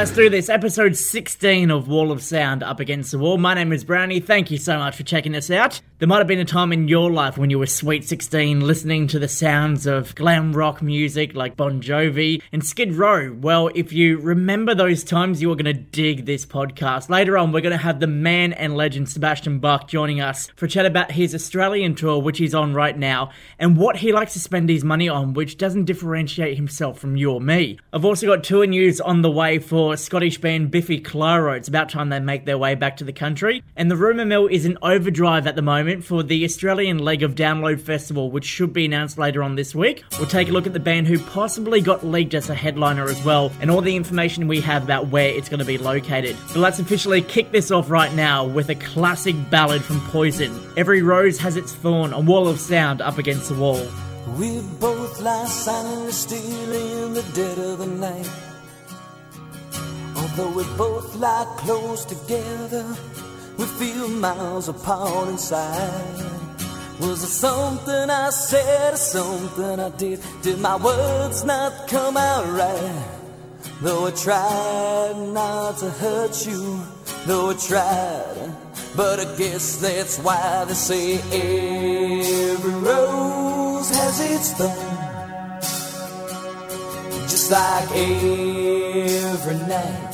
Let's do this. Episode 16 of Wall of Sound Up Against the Wall. My name is Brownie. Thank you so much for checking us out. There might have been a time in your life when you were sweet 16 listening to the sounds of glam rock music like Bon Jovi and Skid Row. Well, if you remember those times, you are going to dig this podcast. Later on, we're going to have the man and legend Sebastian Bach joining us for a chat about his Australian tour, which he's on right now, and what he likes to spend his money on, which doesn't differentiate himself from you or me. I've also got tour news on the way for Scottish band Biffy Clyro. It's about time they make their way back to the country. And the rumour mill is in overdrive at the moment for the Australian leg of Download Festival, which should be announced later on this week. We'll take a look at the band who possibly got leaked as a headliner as well, and all the information we have about where it's going to be located. But let's officially kick this off right now with a classic ballad from Poison. Every rose has its thorn, a wall of sound up against the wall. We both lie silently still in the dead of the night. Although we both lie close together, we feel miles apart inside. Was it something I said or something I did? Did my words not come out right? Though I tried not to hurt you, though I tried, but I guess that's why they say every rose has its thorn. Just like every night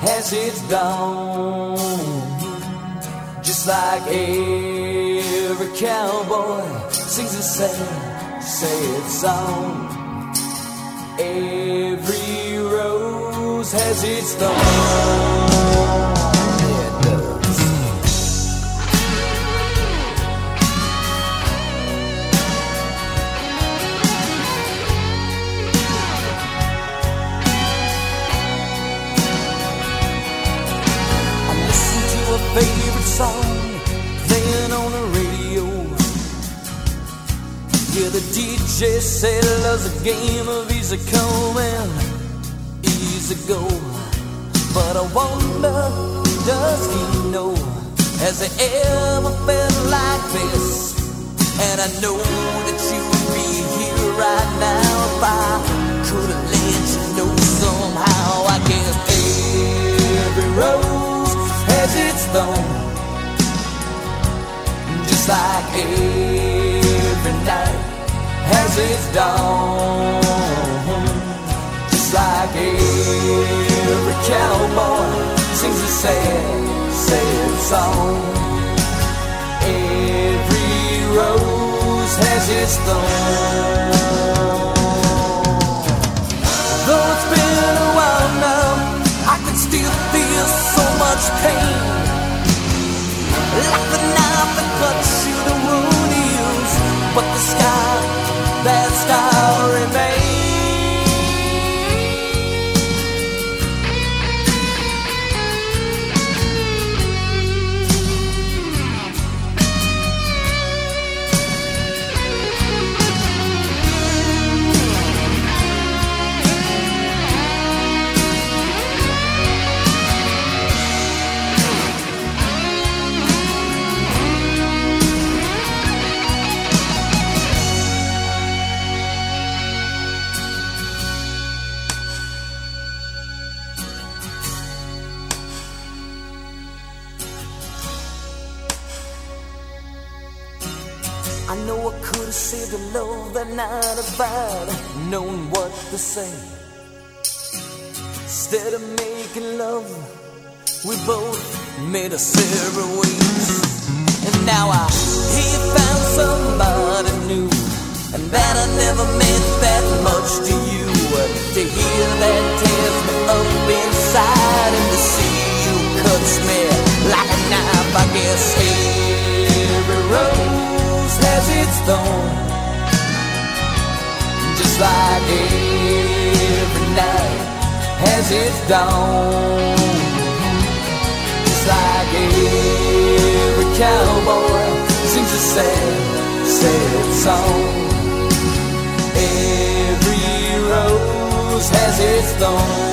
has its dawn. Just like every cowboy sings a sad, sad song. Every rose has its thorn. Yeah, the DJ said love's a game of easy come and easy go. But I wonder, does he know? Has he ever felt like this? And I know that you would be here right now if I could have let you know somehow. I guess every rose has its thorn, just like every night has its dawn, just like every cowboy sings a sad, sad song. Every rose has its thorn. Though it's been a while now, I can still feel so much pain. Like the knife that cuts but the scar, that scar remains. Say. Instead of making love, we both made us separate ways. And now I you found somebody new, and that I never meant that much to you. To hear that tears me up inside, and to see you cuts me like a knife. I guess every rose has its thorn, just like every has its dawn. Just like every cowboy sings a sad, sad song. Every rose has its thorn.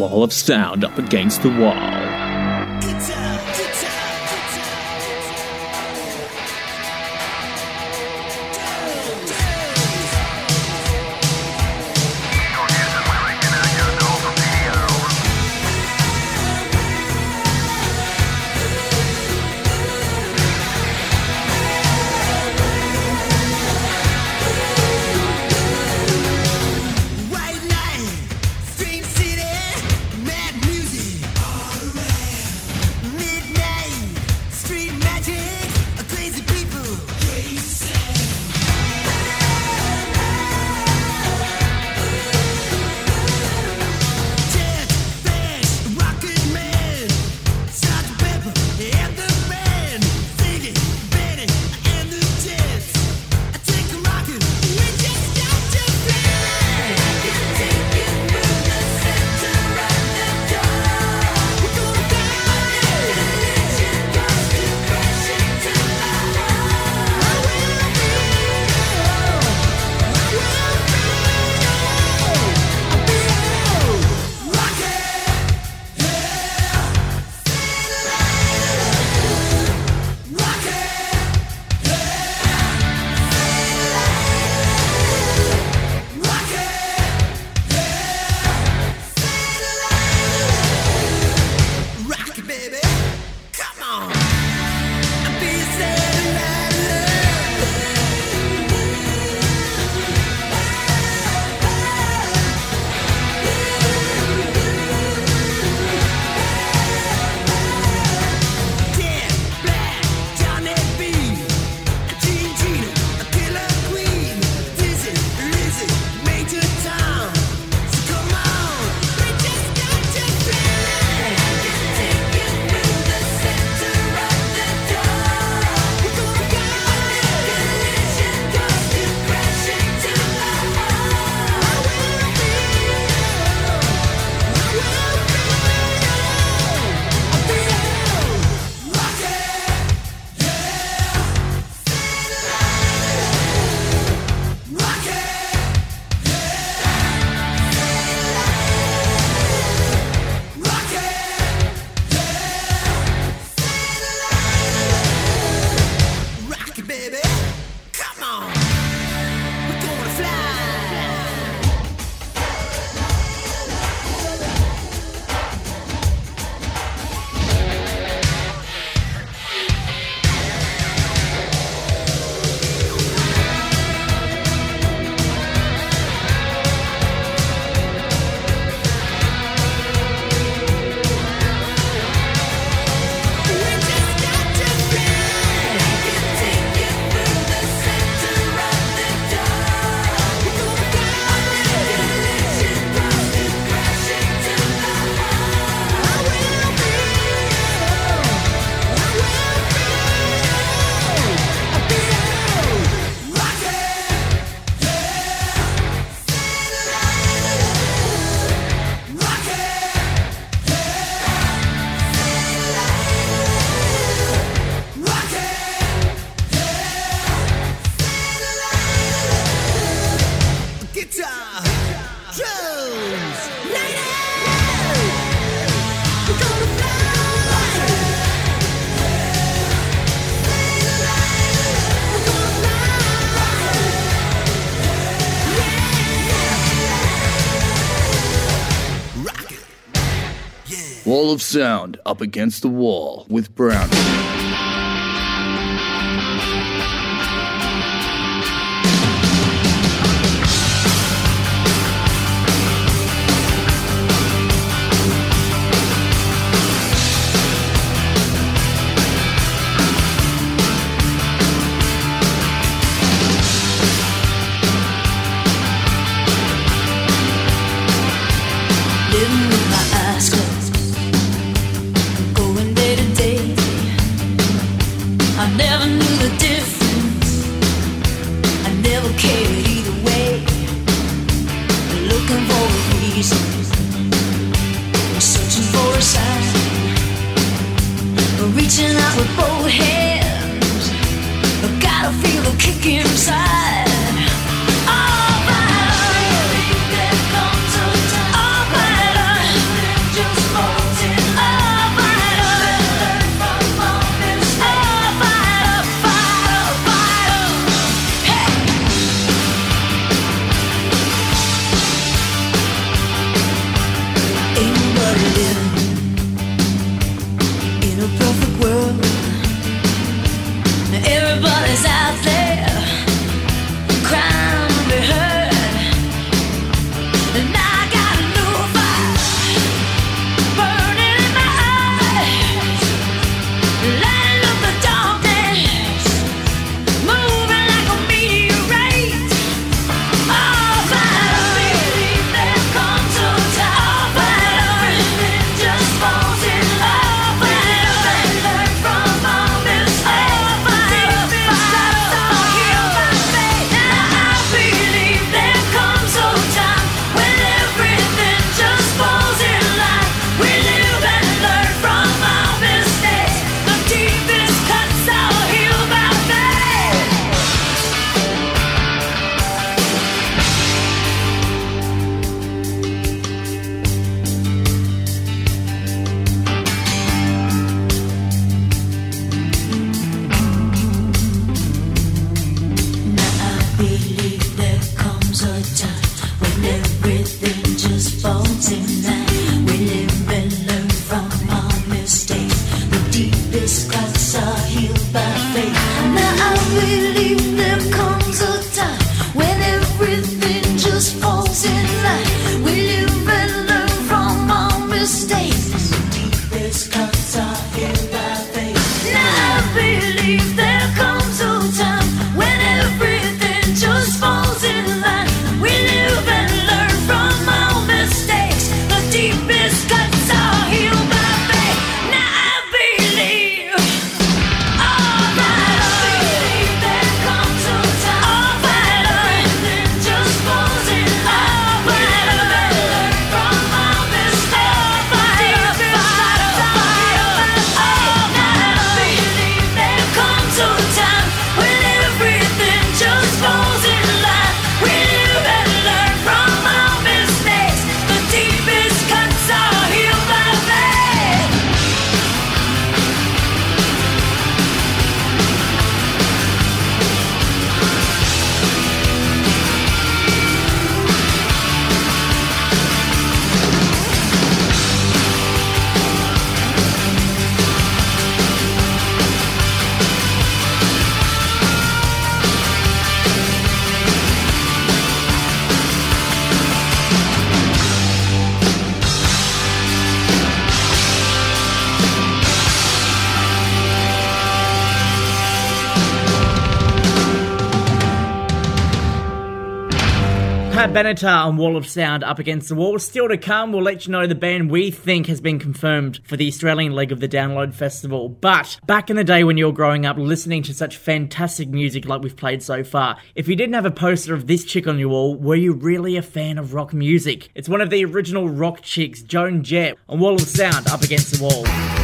Wall of sound up against the wall. of sound up against the wall with Brown. Senator on Wall of Sound up against the wall. Still to come, we'll let you know the band we think has been confirmed for the Australian leg of the Download Festival. But back in the day when you were growing up listening to such fantastic music like we've played so far, if you didn't have a poster of this chick on your wall, were you really a fan of rock music? It's one of the original rock chicks, Joan Jett, on Wall of Sound up against the wall.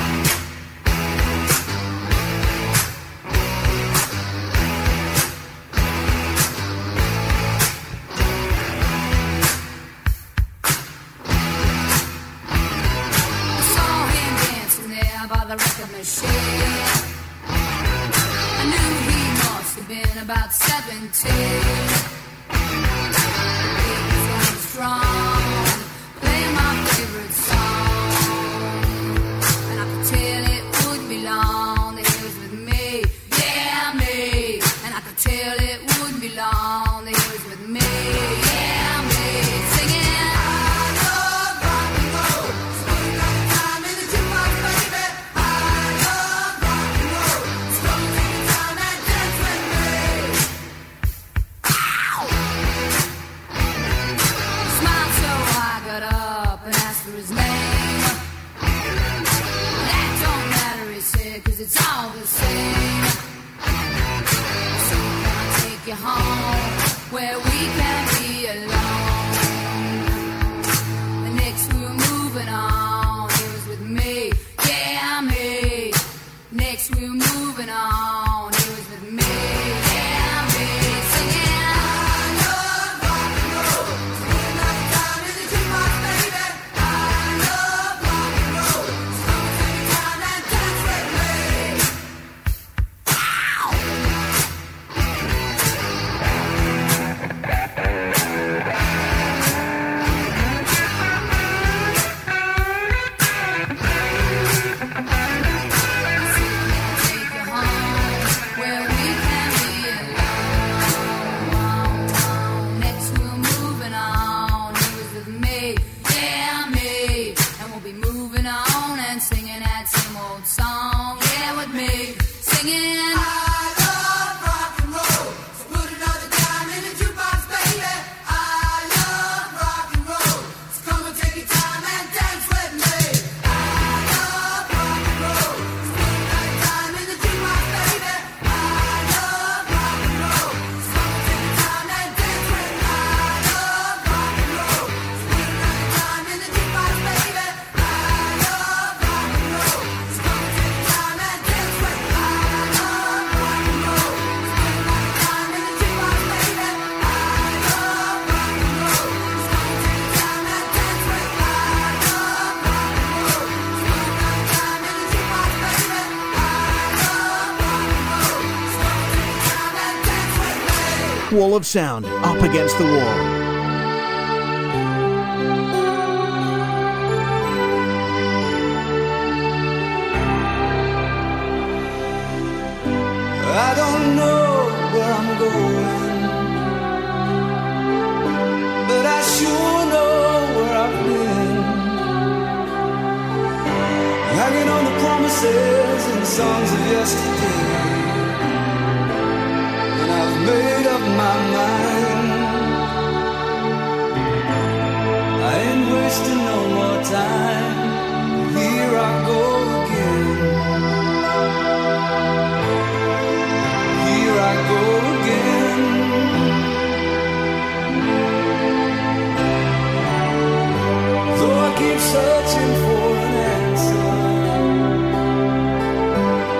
take wall of sound, up against the wall. I don't know where I'm going, but I sure know where I've been. Hanging on the promises and the songs of yesterday made up my mind. I ain't wasting no more time. Here I go again. Here I go again. Though I keep searching for an answer,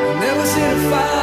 I never see the fire.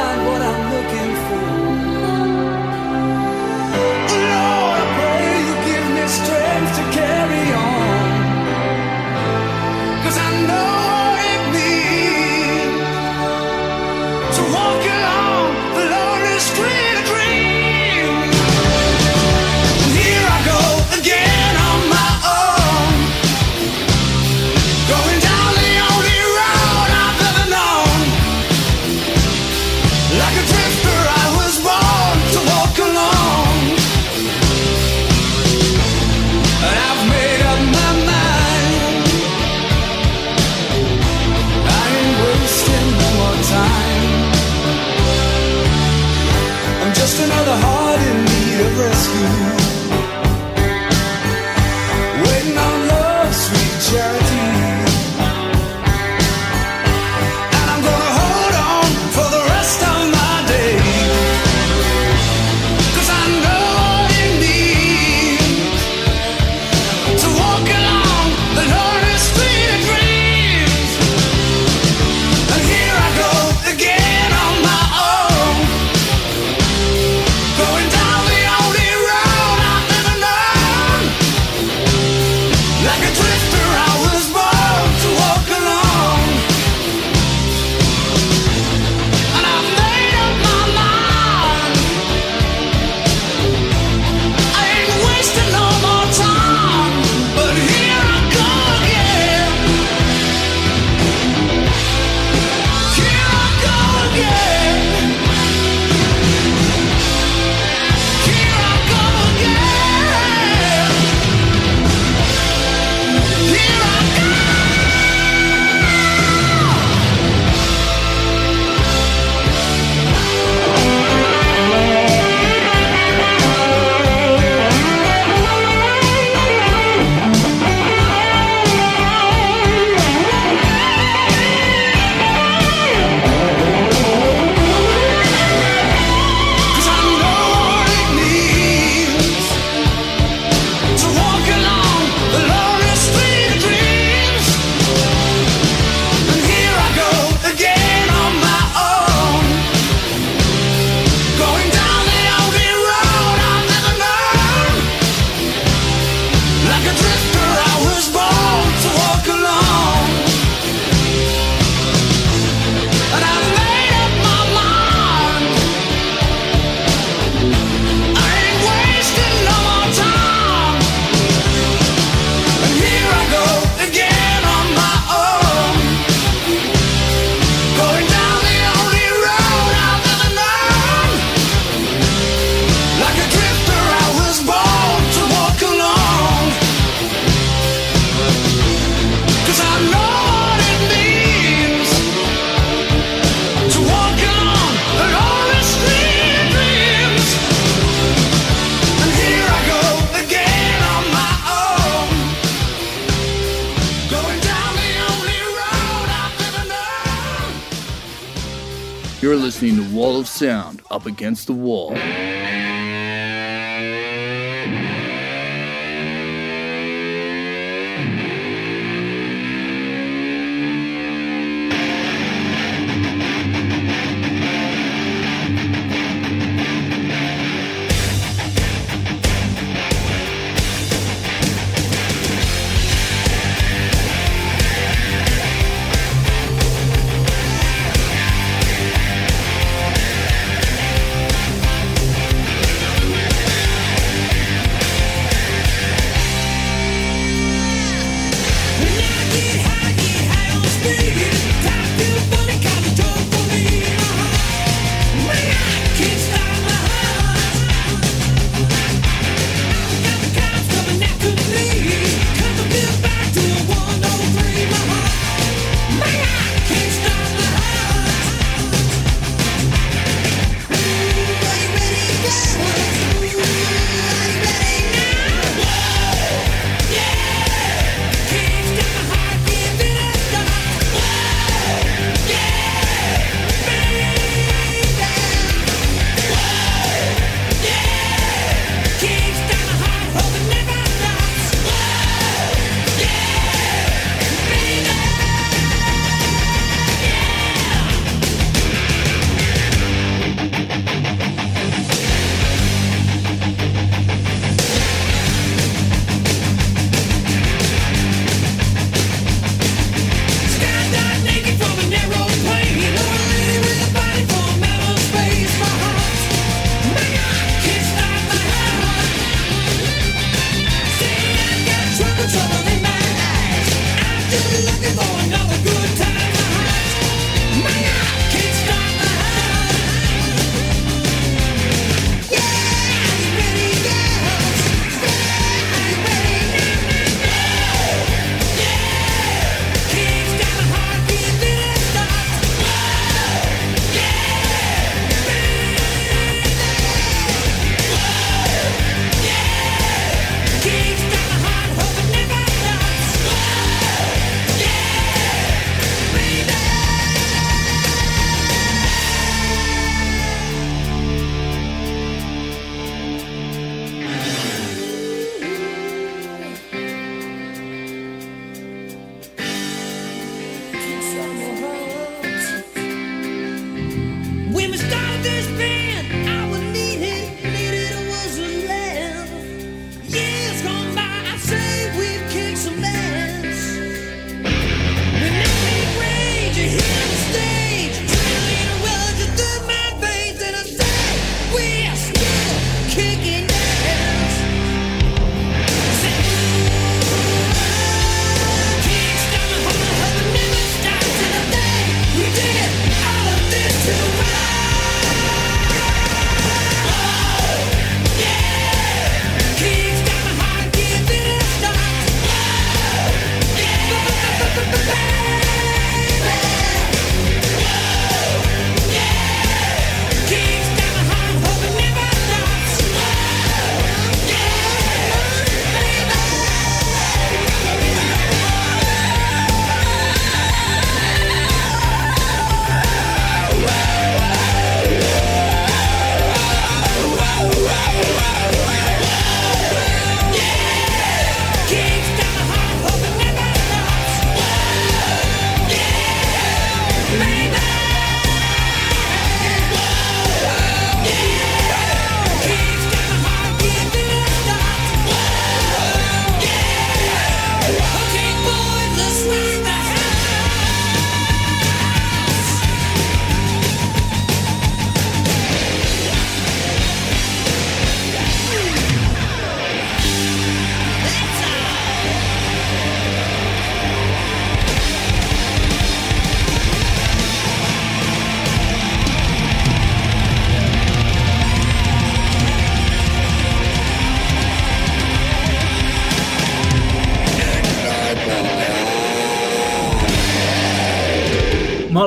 against the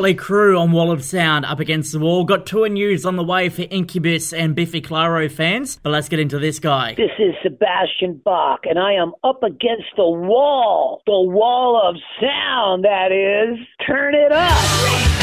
Motley Crue on Wall of Sound up against the wall. Got tour news on the way for Incubus and Biffy Clyro fans, but let's get into this guy. This is Sebastian Bach, and I am up against the wall. The wall of sound, that is. Turn it up.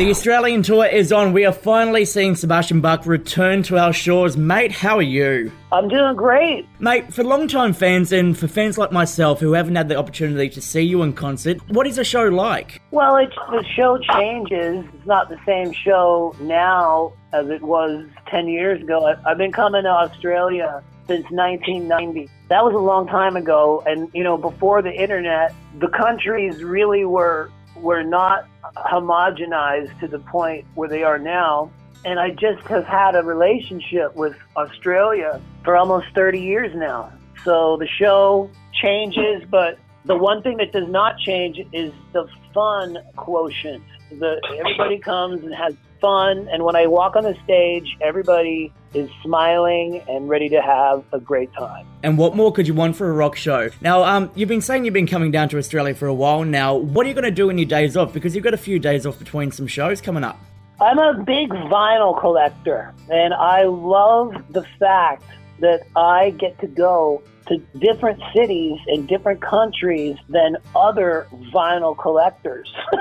The Australian tour is on. We are finally seeing Sebastian Bach return to our shores. Mate, how are you? I'm doing great. Mate, for long-time fans and for fans like myself who haven't had the opportunity to see you in concert, what is the show like? Well, it's, the show changes. It's not the same show now as it was 10 years ago. I, I've been coming to Australia since 1990. That was a long time ago. And, you know, before the internet, the countries really were, were not homogenized to the point where they are now. And I just have had a relationship with Australia for almost 30 years now. So the show changes, but the one thing that does not change is the fun quotient. The, everybody comes and has fun, and when I walk on the stage, everybody is smiling and ready to have a great time. And what more could you want for a rock show? Now, um, you've been saying you've been coming down to Australia for a while now. What are you going to do in your days off? Because you've got a few days off between some shows coming up. I'm a big vinyl collector, and I love the fact that I get to go to different cities and different countries than other vinyl collectors.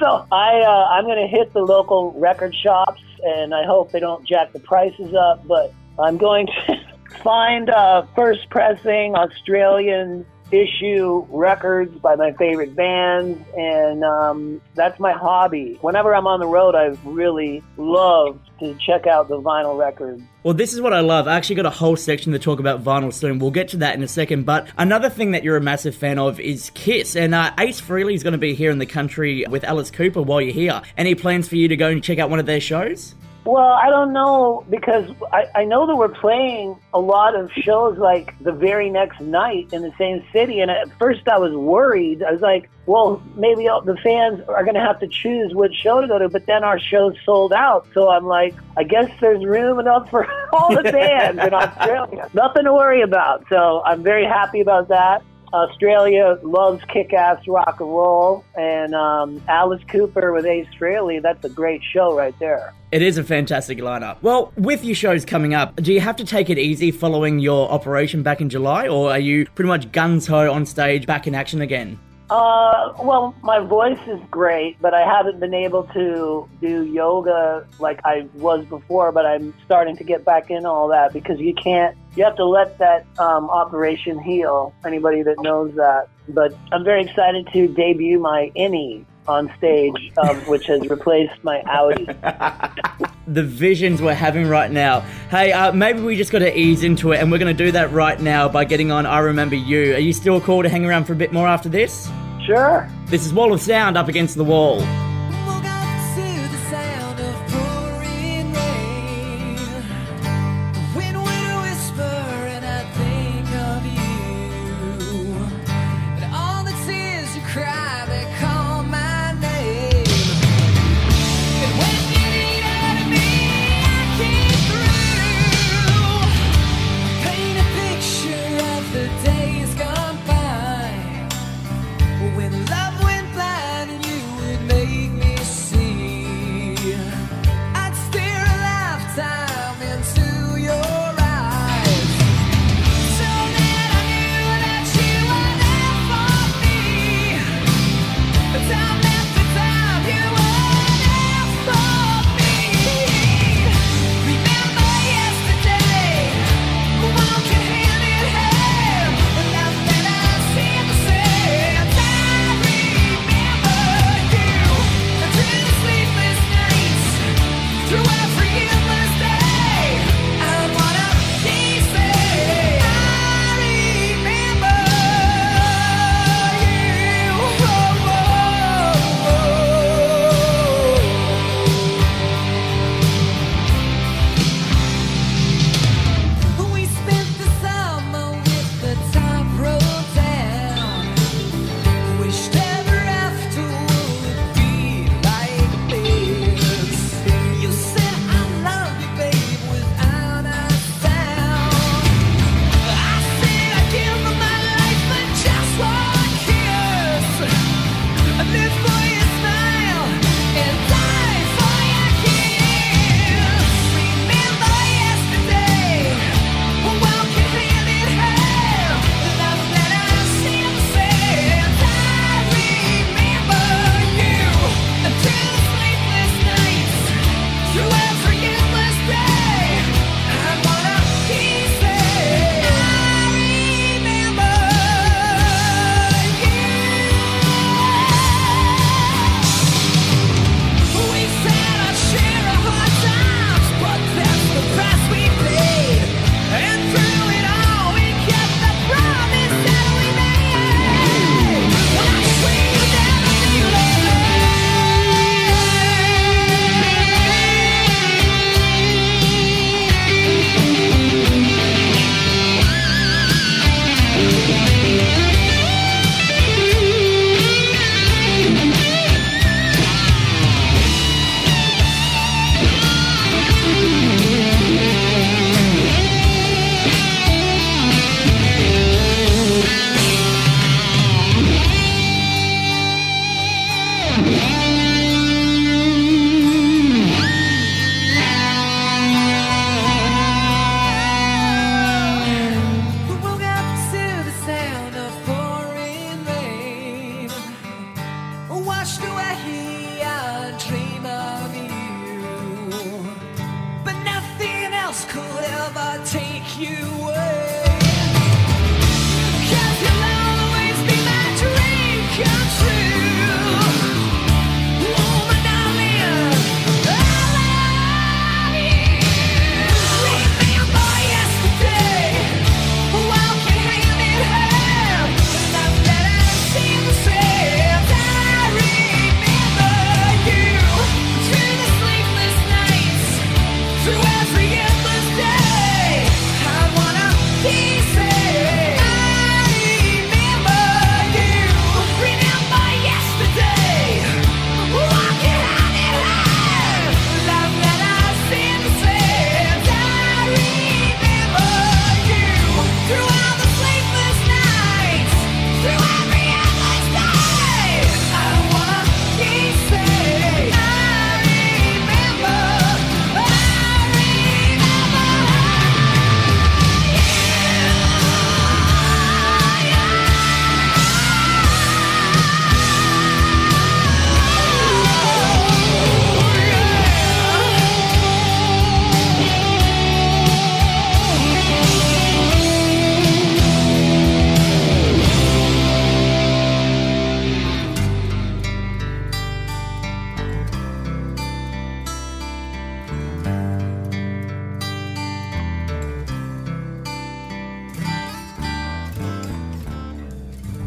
so I, uh, I'm going to hit the local record shops, and I hope they don't jack the prices up. But I'm going to find a first pressing Australian issue records by my favorite bands, and um, that's my hobby. Whenever I'm on the road, I really love to check out the vinyl records. Well, this is what I love. I actually got a whole section to talk about vinyl soon. We'll get to that in a second. But another thing that you're a massive fan of is Kiss. And uh, Ace Frehley is going to be here in the country with Alice Cooper while you're here. Any plans for you to go and check out one of their shows? Well, I don't know because I, I know that we're playing a lot of shows like the very next night in the same city. And at first I was worried. I was like, well, maybe all- the fans are going to have to choose which show to go to. But then our show's sold out. So I'm like, I guess there's room enough for all the bands in Australia. Nothing to worry about. So I'm very happy about that. Australia loves kick-ass rock and roll, and um, Alice Cooper with Ace Frehley, that's a great show right there. It is a fantastic lineup. Well, with your shows coming up, do you have to take it easy following your operation back in July, or are you pretty much guns ho on stage, back in action again? Uh, well, my voice is great, but I haven't been able to do yoga like I was before. But I'm starting to get back in all that because you can't. You have to let that um, operation heal. Anybody that knows that. But I'm very excited to debut my innie on stage, um, which has replaced my Audi. the visions we're having right now. Hey, uh, maybe we just got to ease into it, and we're going to do that right now by getting on I Remember You. Are you still cool to hang around for a bit more after this? Sure. This is Wall of Sound up against the wall.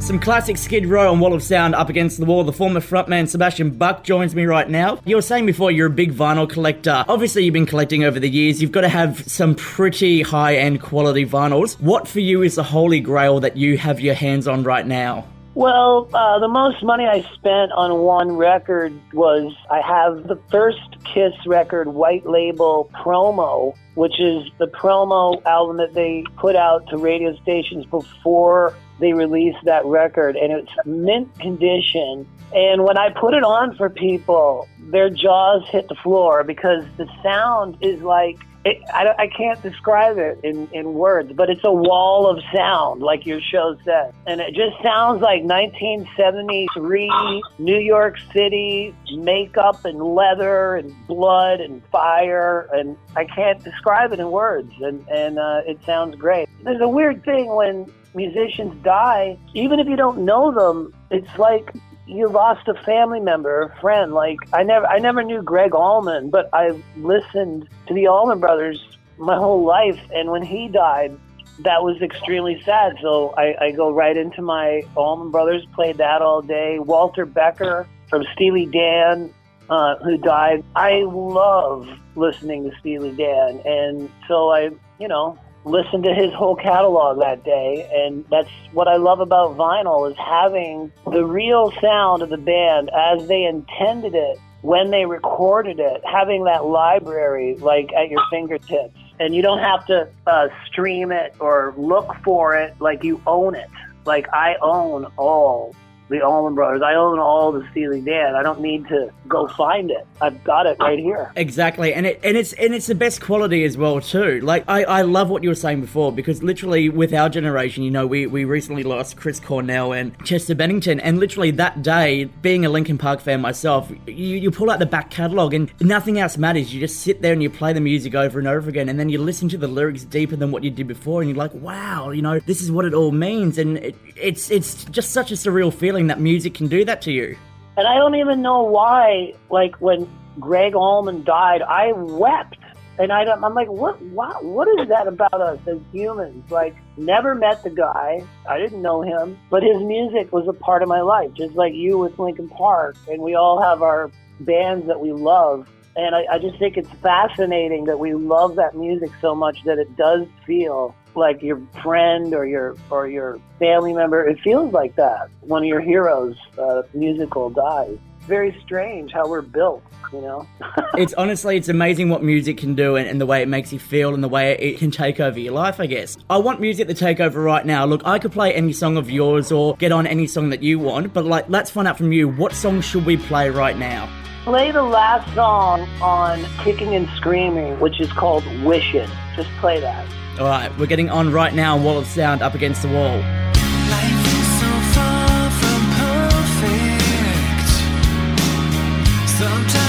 Some classic Skid Row and Wall of Sound up against the wall. The former frontman Sebastian Bach joins me right now. You were saying before you're a big vinyl collector. Obviously, you've been collecting over the years. You've got to have some pretty high end quality vinyls. What for you is the holy grail that you have your hands on right now? Well, uh, the most money I spent on one record was I have the first Kiss record, White Label Promo, which is the promo album that they put out to radio stations before they released that record. And it's mint condition. And when I put it on for people, their jaws hit the floor because the sound is like it, I, I can't describe it in, in words, but it's a wall of sound, like your show said. And it just sounds like 1973 New York City makeup and leather and blood and fire. And I can't describe it in words. And, and uh, it sounds great. There's a weird thing when musicians die, even if you don't know them, it's like you lost a family member, a friend. Like I never, I never knew Gregg Allman, but I listened to the Allman Brothers my whole life, and when he died, that was extremely sad. So I, I go right into my Allman Brothers, played that all day. Walter Becker from Steely Dan, uh, who died. I love listening to Steely Dan, and so I, you know, listened to his whole catalog that day and that's what I love about vinyl is having the real sound of the band as they intended it when they recorded it having that library like at your fingertips and you don't have to uh, stream it or look for it like you own it like I own all the Allman Brothers. I own all the Steely Dan. I don't need to go find it. I've got it right here. Exactly, and it and it's and it's the best quality as well too. Like I, I love what you were saying before because literally with our generation, you know, we we recently lost Chris Cornell and Chester Bennington, and literally that day, being a Linkin Park fan myself, you you pull out the back catalog and nothing else matters. You just sit there and you play the music over and over again, and then you listen to the lyrics deeper than what you did before, and you're like, wow, you know, this is what it all means, and it, it's it's just such a surreal feeling that music can do that to you. And I don't even know why, like, when Gregg Allman died, I wept. And I don't, I'm like, what, what, what is that about us as humans? Like, never met the guy. I didn't know him, but his music was a part of my life, just like you with Linkin Park. And we all have our bands that we love. And I, I just think it's fascinating that we love that music so much that it does feel like your friend or your or your family member. It feels like that. One of your heroes, uh, musical, dies. Very strange how we're built, you know. it's honestly it's amazing what music can do and, and the way it makes you feel and the way it can take over your life i guess i want music to take over right now look i could play any song of yours or get on any song that you want but like let's find out from you what song should we play right now play the last song on Kicking and Screaming, which is called Wishes. Just play that. All right, we're getting on right now. Wall of sound up against the wall. Sometimes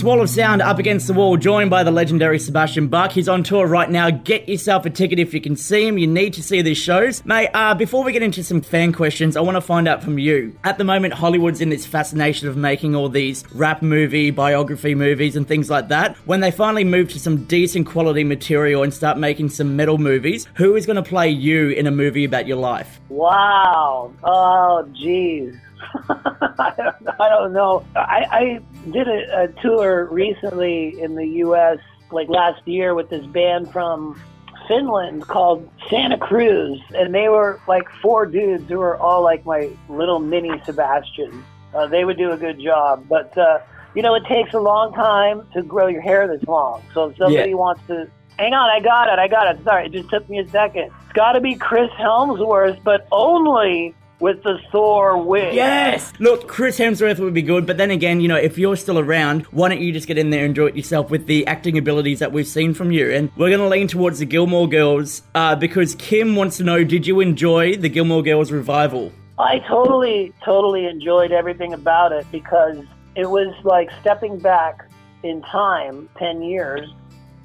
It's Wall of Sound up against the wall, joined by the legendary Sebastian Bach. He's on tour right now. Get yourself a ticket if you can see him. You need to see these shows. Mate, uh, before we get into some fan questions, I want to find out from you. At the moment, Hollywood's in this fascination of making all these rap movie, biography movies, and things like that. When they finally move to some decent quality material and start making some metal movies, who is going to play you in a movie about your life? Wow. Oh, jeez. I, don't, I don't know. I, I did a, a tour recently in the U.S. like last year with this band from Finland called Santa Cruz, and they were like four dudes who were all like my little mini Sebastians. Uh, they would do a good job, but uh, you know, it takes a long time to grow your hair this long. So if somebody Yeah. wants to, hang on, I got it, I got it. Sorry, it just took me a second. It's got to be Chris Hemsworth, but only with the Thor wig. Yes! Look, Chris Hemsworth would be good, but then again, you know, if you're still around, why don't you just get in there and do it yourself with the acting abilities that we've seen from you? And we're going to lean towards the Gilmore Girls uh, because Kim wants to know did you enjoy the Gilmore Girls revival? I totally, totally enjoyed everything about it because it was like stepping back in time 10 years.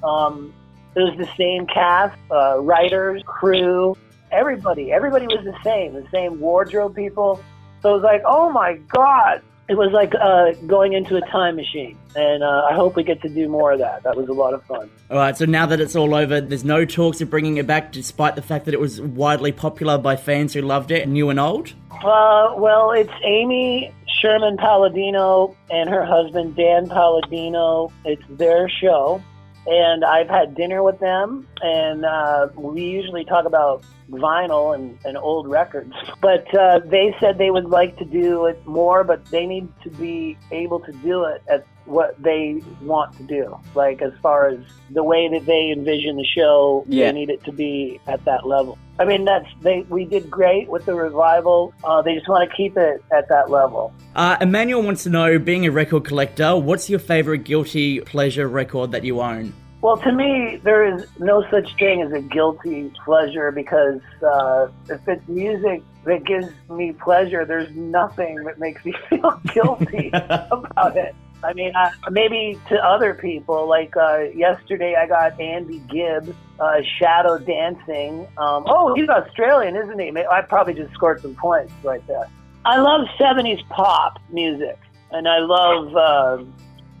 Um, it was the same cast, uh, writers, crew, everybody. Everybody was the same, the same wardrobe people. So it was like, oh my God. It was like uh, going into a time machine. And uh, I hope we get to do more of that. That was a lot of fun. All right, so now that it's all over, there's no talks of bringing it back, despite the fact that it was widely popular by fans who loved it, new and old. Uh, well, it's Amy Sherman Palladino and her husband Dan Palladino. It's their show, and I've had dinner with them, and uh, we usually talk about vinyl and, and old records. But uh, they said they would like to do it more, but they need to be able to do it at what they want to do. Like as far as the way that they envision the show, Yeah. they need it to be at that level. I mean, that's they. We did great with the revival. Uh, they just want to keep it at that level. Uh, Emmanuel wants to know, being a record collector, what's your favorite guilty pleasure record that you own? Well, to me, there is no such thing as a guilty pleasure because uh, if it's music that gives me pleasure, there's nothing that makes me feel guilty about it. I mean, I, maybe to other people, like uh, yesterday, I got Andy Gibb, uh, Shadow Dancing. Um, oh, he's Australian, isn't he? I probably just scored some points right there. I love 70s pop music, and I love. Uh,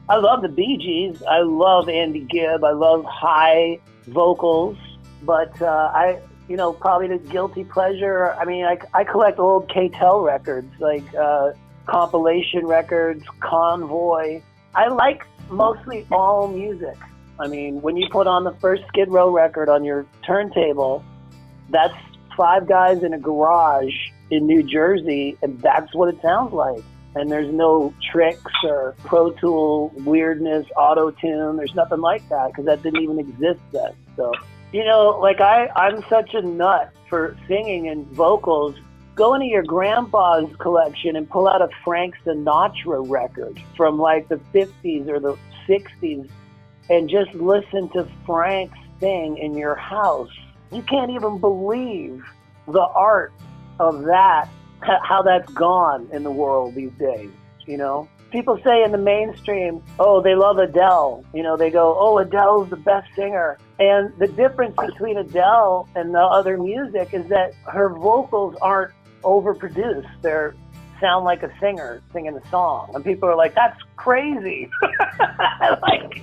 I love the Bee Gees. I love Andy Gibb. I love high vocals. But uh, I, you know, probably the guilty pleasure. I mean, I, I collect old K-Tel records, like uh, compilation records, Convoy. I like mostly all music. I mean, when you put on the first Skid Row record on your turntable, that's five guys in a garage in New Jersey, and that's what it sounds like and there's no tricks or Pro Tool weirdness, auto tune. There's nothing like that because that didn't even exist then. So, you know, like I, I'm such a nut for singing and vocals. Go into your grandpa's collection and pull out a Frank Sinatra record from like the 50s or the 60s and just listen to Frank sing in your house. You can't even believe the art of that how that's gone in the world these days. You know, people say in the mainstream, oh, they love Adele. You know, they go, oh, Adele's the best singer. And the difference between Adele and the other music is that her vocals aren't overproduced. They're sound like a singer singing a song, and people are like, "That's crazy." I like,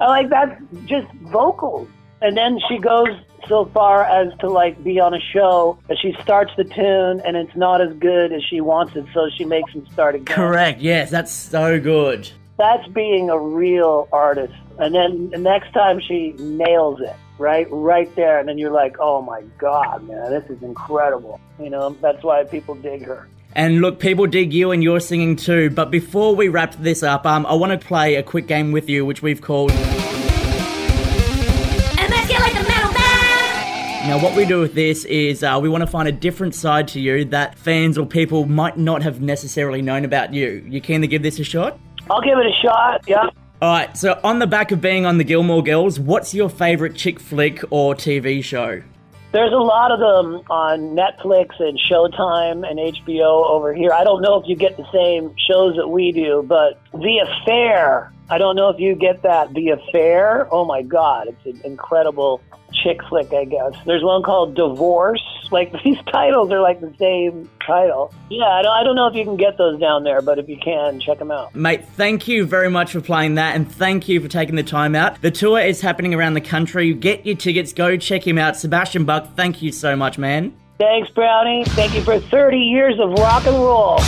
I like that's just vocals. And then she goes so far as to like be on a show that she starts the tune and it's not as good as she wants it, so she makes him start again. Correct, yes, that's so good. That's being a real artist. And then the next time she nails it, right? Right there. And then you're like, oh my God, man, this is incredible. You know, that's why people dig her. And look, people dig you and your singing too. But before we wrap this up, um, I want to play a quick game with you, which we've called. Emasculate the metal man! Now, what we do with this is uh, we want to find a different side to you that fans or people might not have necessarily known about you. You keen to give this a shot? I'll give it a shot. Yeah. All right. So, on the back of being on the Gilmore Girls, what's your favorite chick flick or TV show? There's a lot of them on Netflix and Showtime and HBO over here. I don't know if you get the same shows that we do, but The Affair I don't know if you get that. The Affair. Oh my God, it's an incredible chick flick, I guess. There's one called Divorce. Like these titles are like the same title. Yeah, I don't, I don't know if you can get those down there, but if you can, check them out. Mate, thank you very much for playing that, and thank you for taking the time out. The tour is happening around the country. Get your tickets, go check him out. Sebastian Bach, thank you so much, man. Thanks, Brownie. Thank you for 30 years of rock and roll.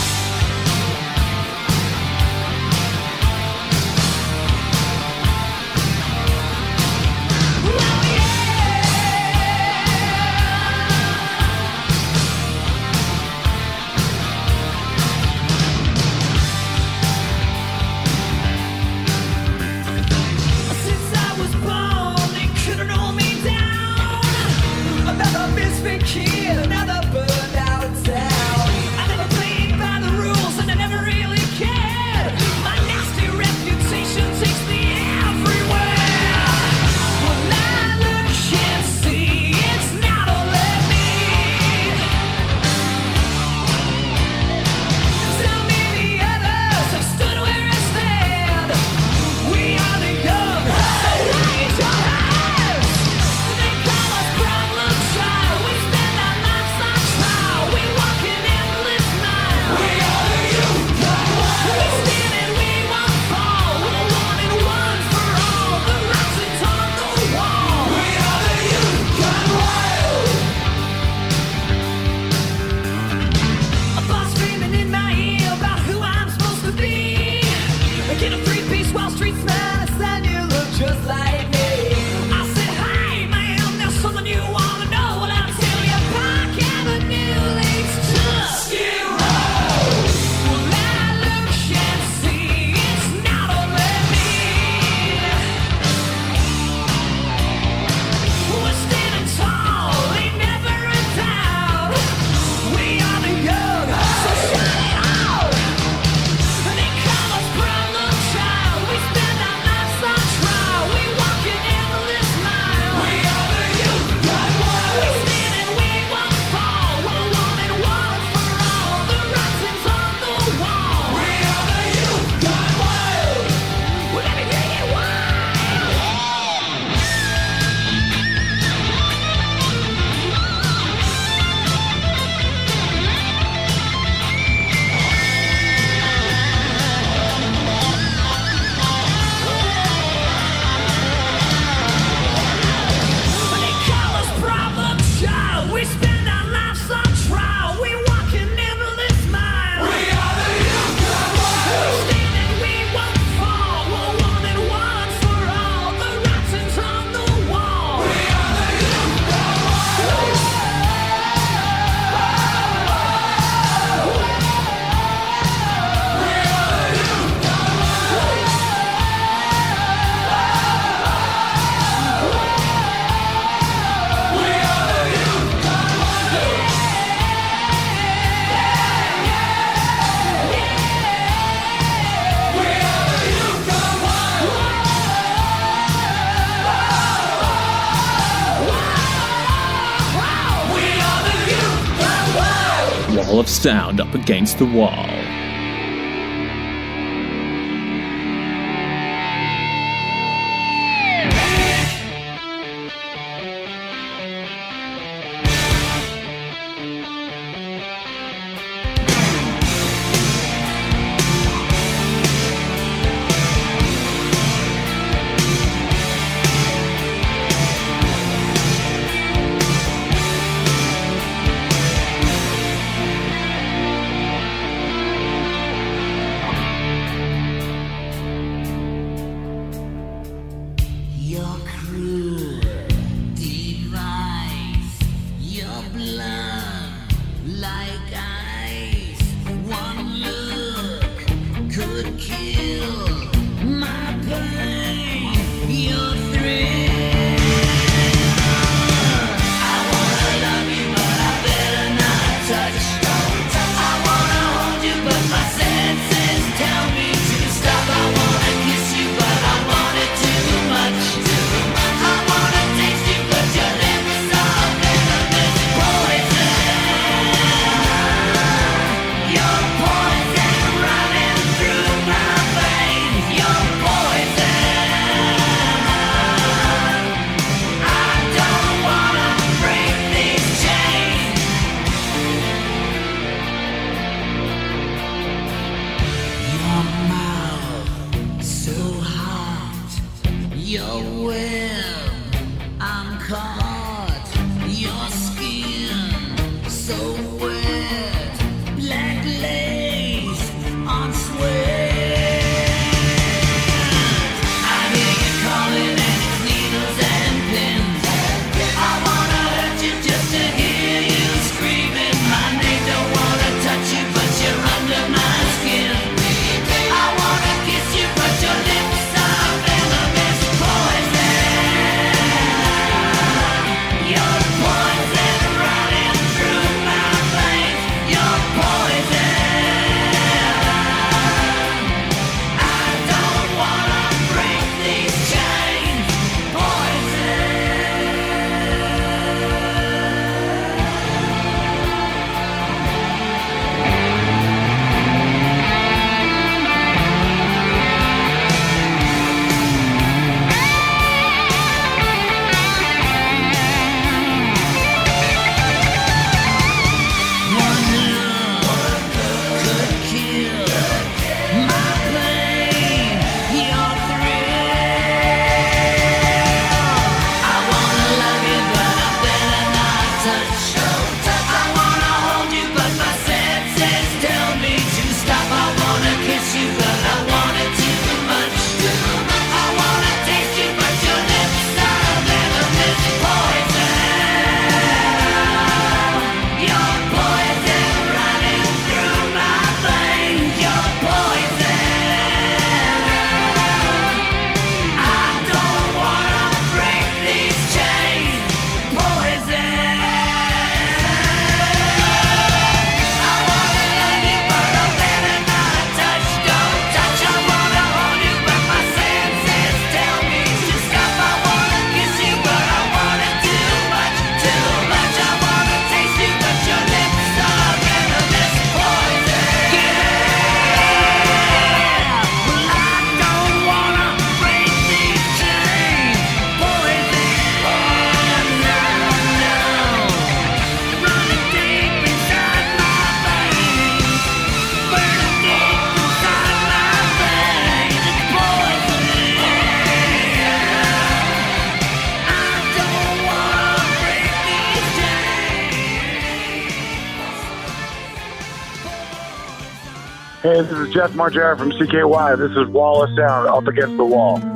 sound up against the wall. Seth Margera from CKY. This is Wall of Sound up against the wall.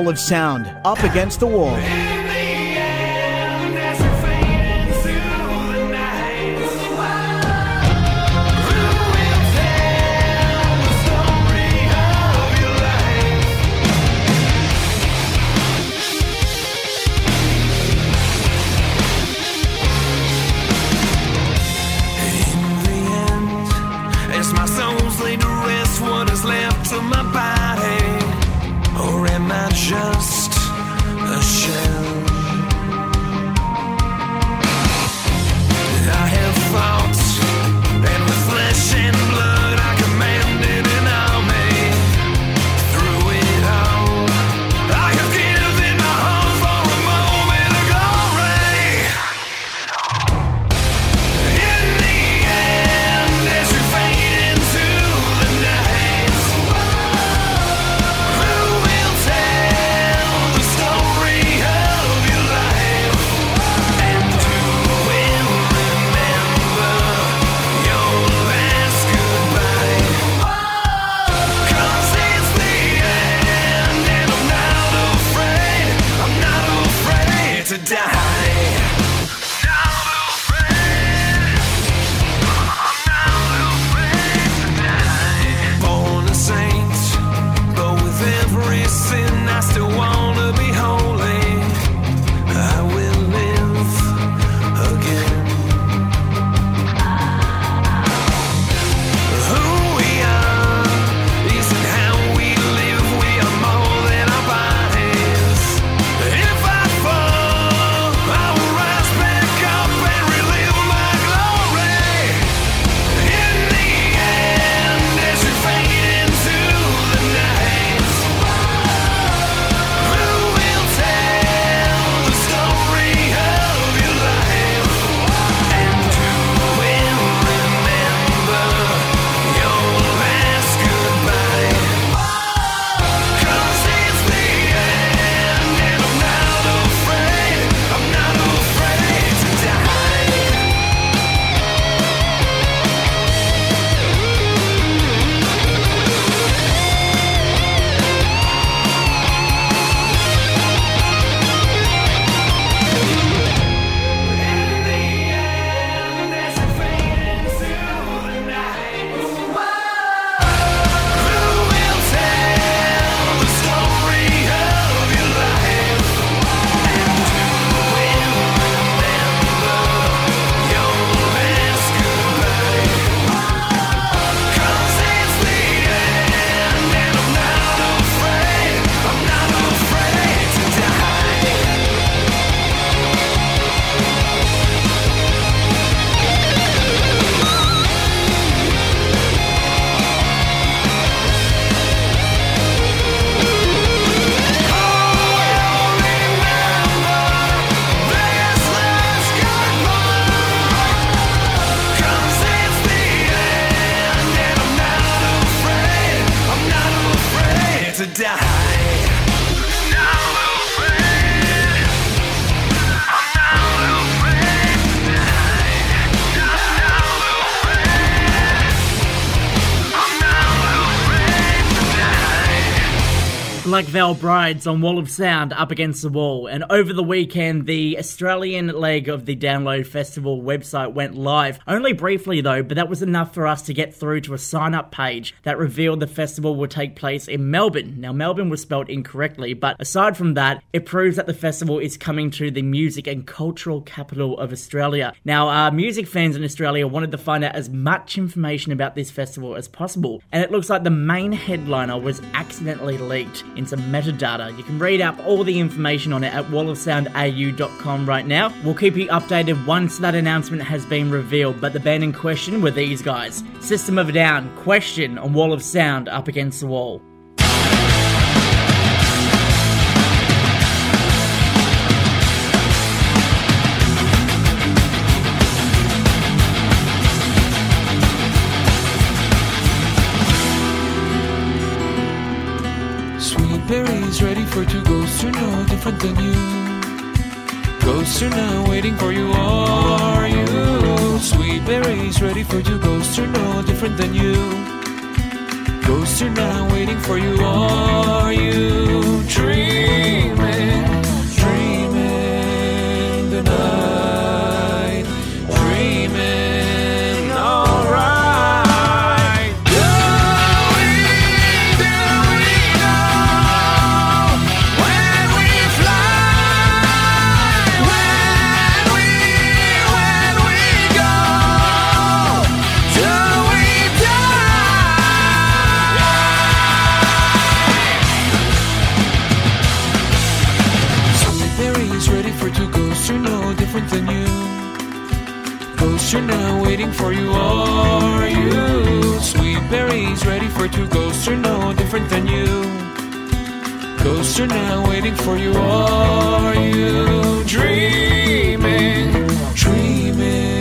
Wall of Sound, up against the wall. Black Veil Brides on Wall of Sound up against the wall. And over the weekend, the Australian leg of the Download Festival website went live. Only briefly though, but that was enough for us to get through to a sign up page that revealed the festival would take place in Melbourne. Now, Melbourne was spelled incorrectly, but aside from that, it proves that the festival is coming to the music and cultural capital of Australia. Now, uh, music fans in Australia wanted to find out as much information about this festival as possible, and it looks like the main headliner was accidentally leaked in some metadata. You can read up all the information on it at wallofsoundau.com right now. We'll keep you updated once that announcement has been revealed, but the band in question were these guys System of a Down, Question on Wall of Sound up against the wall. Everyone's ready for two ghosts are no different than you. Ghosts are now waiting for you, are you? Sweet berries ready for two ghosts are no different than you. Ghosts are now waiting for you, are you? Dreaming. waiting for you. Are you sweet berries ready for two ghosts are no different than you? Ghosts are now waiting for you. Are you dreaming? Dreaming.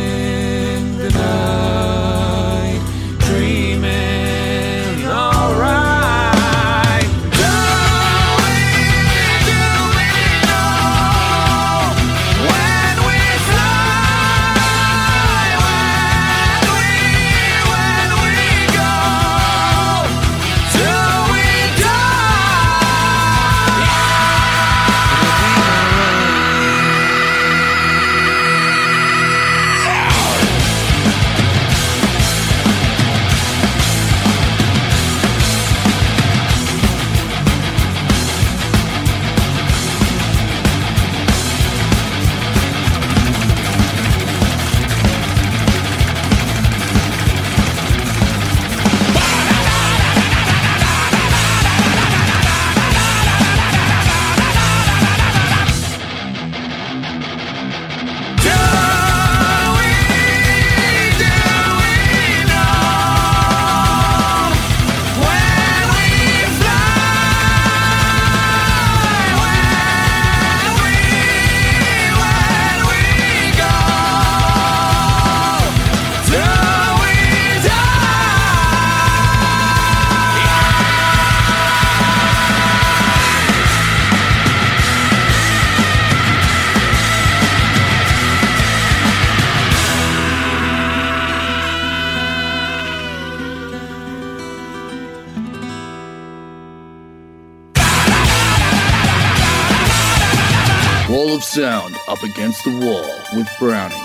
the wall with Brownie.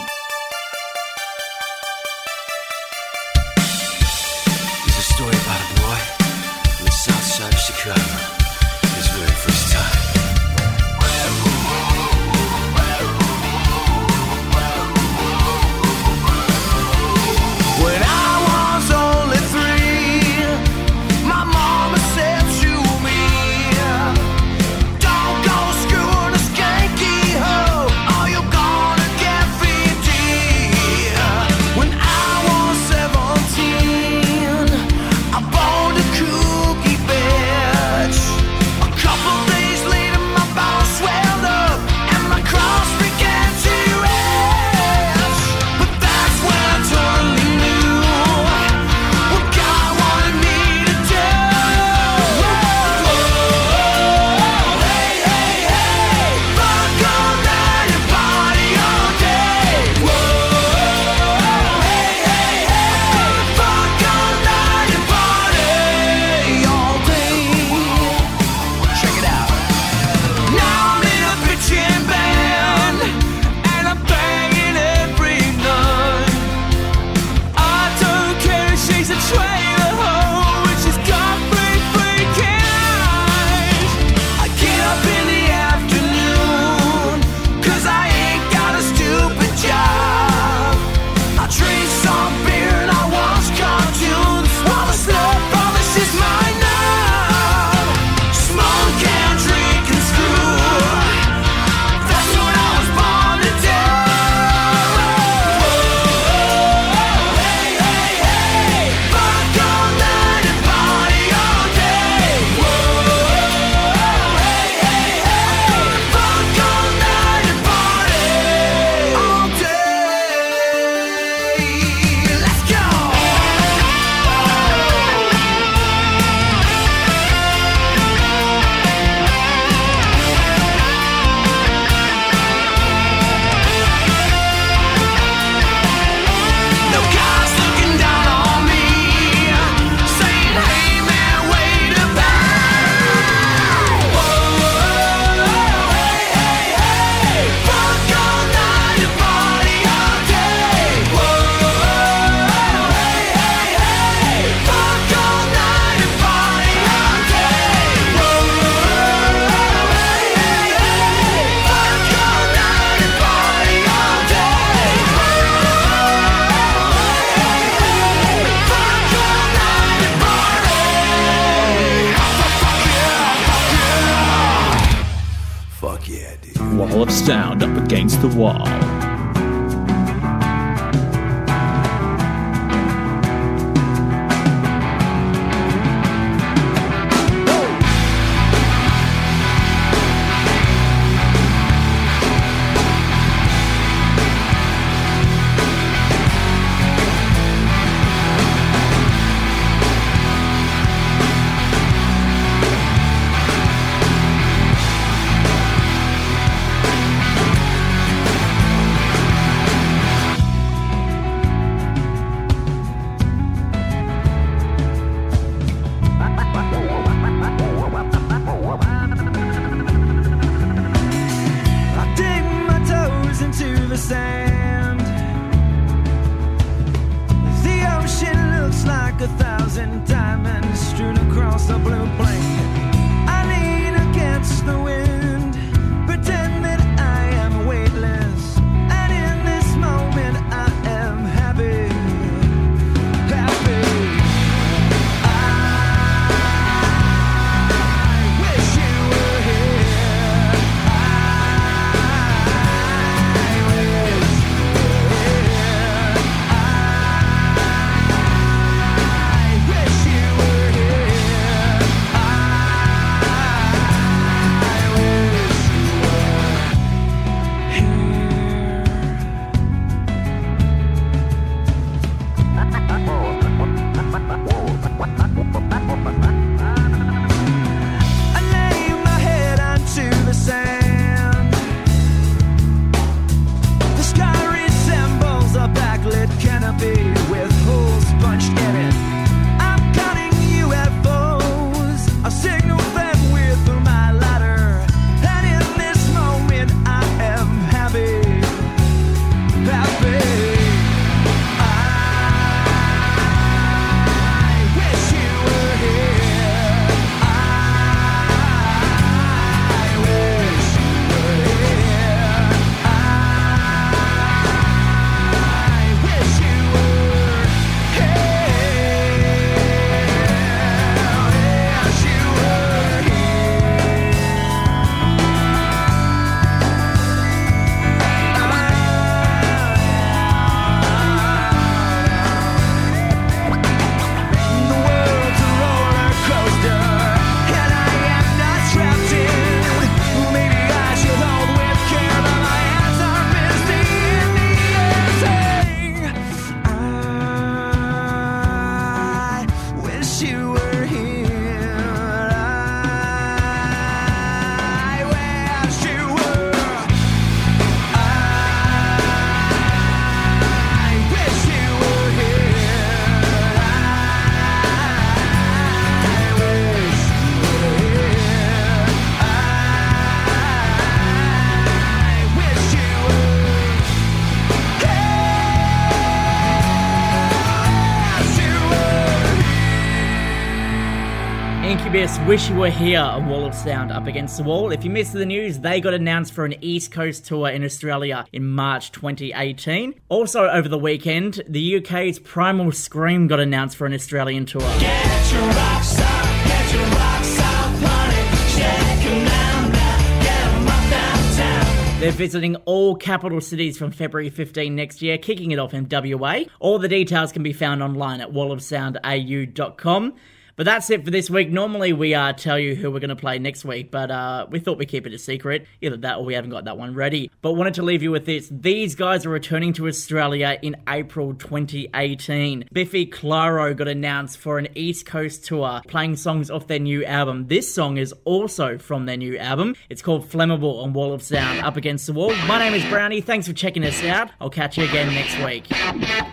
Incubus Wish You Were Here on Wall of Sound up against the wall. If you missed the news, they got announced for an East Coast tour in Australia in March 2018. Also, over the weekend, the UK's Primal Scream got announced for an Australian tour. Get your rocks up, get your rocks up, honey. Shake 'em down, now, get 'em up downtown. They're visiting all capital cities from February 15 next year, kicking it off in WA. All the details can be found online at wallofsoundau.com. But that's it for this week. Normally we uh, tell you who we're going to play next week, but uh, we thought we'd keep it a secret. Either that or we haven't got that one ready. But wanted to leave you with this. These guys are returning to Australia in April 2018. Biffy Clyro got announced for an East Coast tour, playing songs off their new album. This song is also from their new album. It's called Flammable on Wall of Sound, Up Against the Wall. My name is Brownie. Thanks for checking us out. I'll catch you again next week.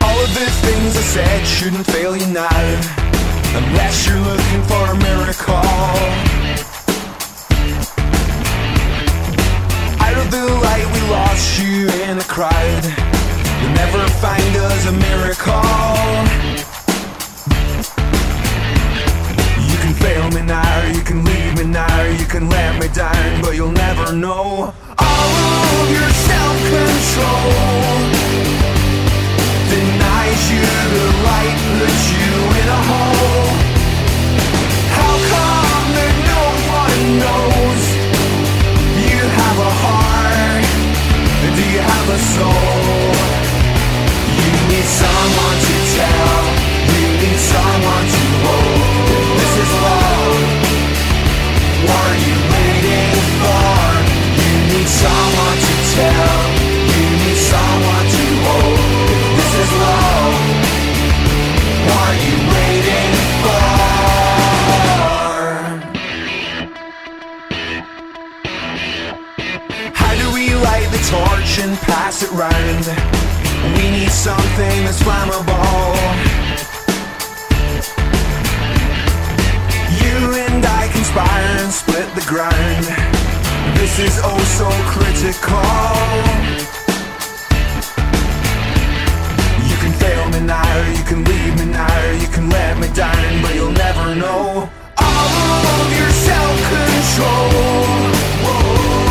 All of the things I said shouldn't fail you now, unless you're looking for a miracle. Out of the light, we lost you in a crowd. You'll never find us a miracle. You can fail me now, you can leave me now, you can let me down, but you'll never know all of your self-control denies you the right, puts you in a hole. How come that no one knows you have a heart? Do you have a soul? You need someone to tell. You need someone to hold. This is love. It round? We need something that's flammable. You and I conspire and split the ground. This is oh so critical. You can fail me now, you can leave me now, you can let me down, but you'll never know all of your self-control. Whoa.